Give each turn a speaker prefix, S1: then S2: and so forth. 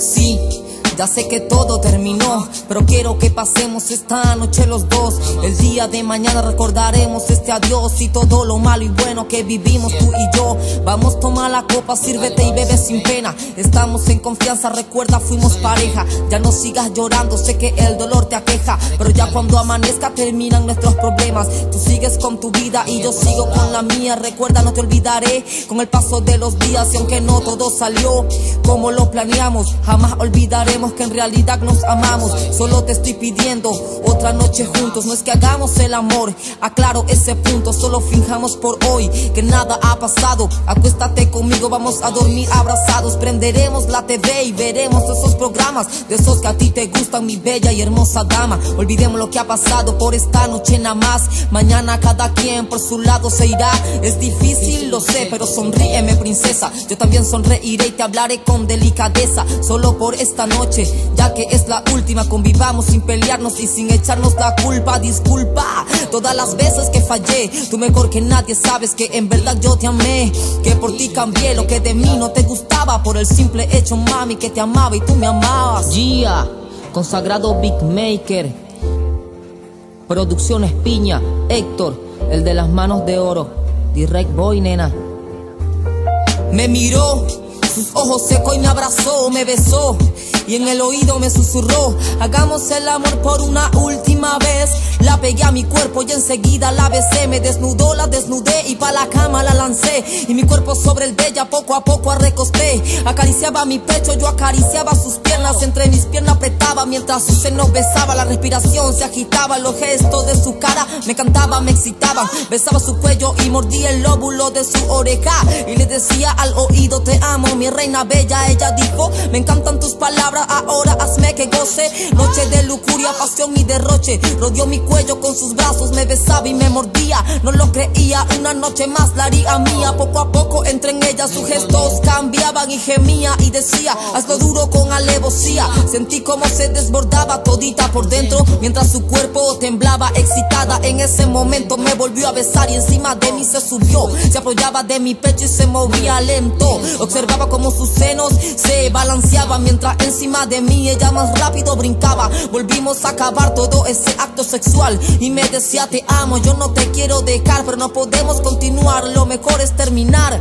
S1: Sim. Ya sé que todo terminó, pero quiero que pasemos esta noche los dos. El día de mañana recordaremos este adiós y todo lo malo y bueno que vivimos tú y yo. Vamos, toma la copa, sírvete y bebe sin pena. Estamos en confianza, recuerda, fuimos pareja. Ya no sigas llorando, sé que el dolor te aqueja, pero ya cuando amanezca terminan nuestros problemas. Tú sigues con tu vida y yo sigo con la mía. Recuerda, no te olvidaré con el paso de los días y aunque no todo salió como lo planeamos, jamás olvidaremos que en realidad nos amamos. Solo te estoy pidiendo otra noche juntos, no es que hagamos el amor, aclaro ese punto, solo finjamos por hoy que nada ha pasado. Acuéstate conmigo, vamos a dormir abrazados, prenderemos la TV y veremos esos programas de esos que a ti te gustan, mi bella y hermosa dama. Olvidemos lo que ha pasado por esta noche nada más. Mañana cada quien por su lado se irá. Es difícil, lo sé, pero sonríeme, princesa. Yo también sonreiré y te hablaré con delicadeza, solo por esta noche, ya que es la última. Convivamos sin pelearnos y sin echarnos la culpa. Disculpa todas las veces que fallé. Tú mejor que nadie sabes que en verdad yo te amé. Que por ti cambié lo que de mí no te gustaba. Por el simple hecho, mami, que te amaba y tú me amabas. Gia, consagrado Big Maker. Producciones Piña, Héctor, el de las manos de oro. Direct Boy, nena. Me miró, sus ojos secos y me abrazó, me besó y en el oído me susurró, hagamos el amor por una última vez. La pegué a mi cuerpo y enseguida la besé, me desnudó, la desnudé y pa' la cama la lancé. Y mi cuerpo sobre el de ella poco a poco arrecosté. Acariciaba mi pecho, yo acariciaba sus piernas, mientras su seno besaba, la respiración se agitaba, los gestos de su cara me cantaban, me excitaban. Besaba su cuello y mordía el lóbulo de su oreja y le decía al oído te amo, mi reina bella. Ella dijo, me encantan tus palabras ahora hazme que goce. Noche de lujuria, pasión y derroche. Rodeó mi cuello con sus brazos, me besaba y me mordía. No lo creía, una noche más la haría mía. Poco a poco entre en ella sus gestos cambiaban y gemía y decía, hazlo duro con alevosía. Sentí como se desbordaba todita por dentro mientras su cuerpo temblaba excitada. En ese momento me volvió a besar y encima de mí se subió. Se apoyaba de mi pecho y se movía lento. Observaba como sus senos se balanceaban mientras encima de mí, ella más rápido brincaba. Volvimos a acabar todo ese acto sexual y me decía te amo, yo no te quiero dejar, pero no podemos continuar, lo mejor es terminar.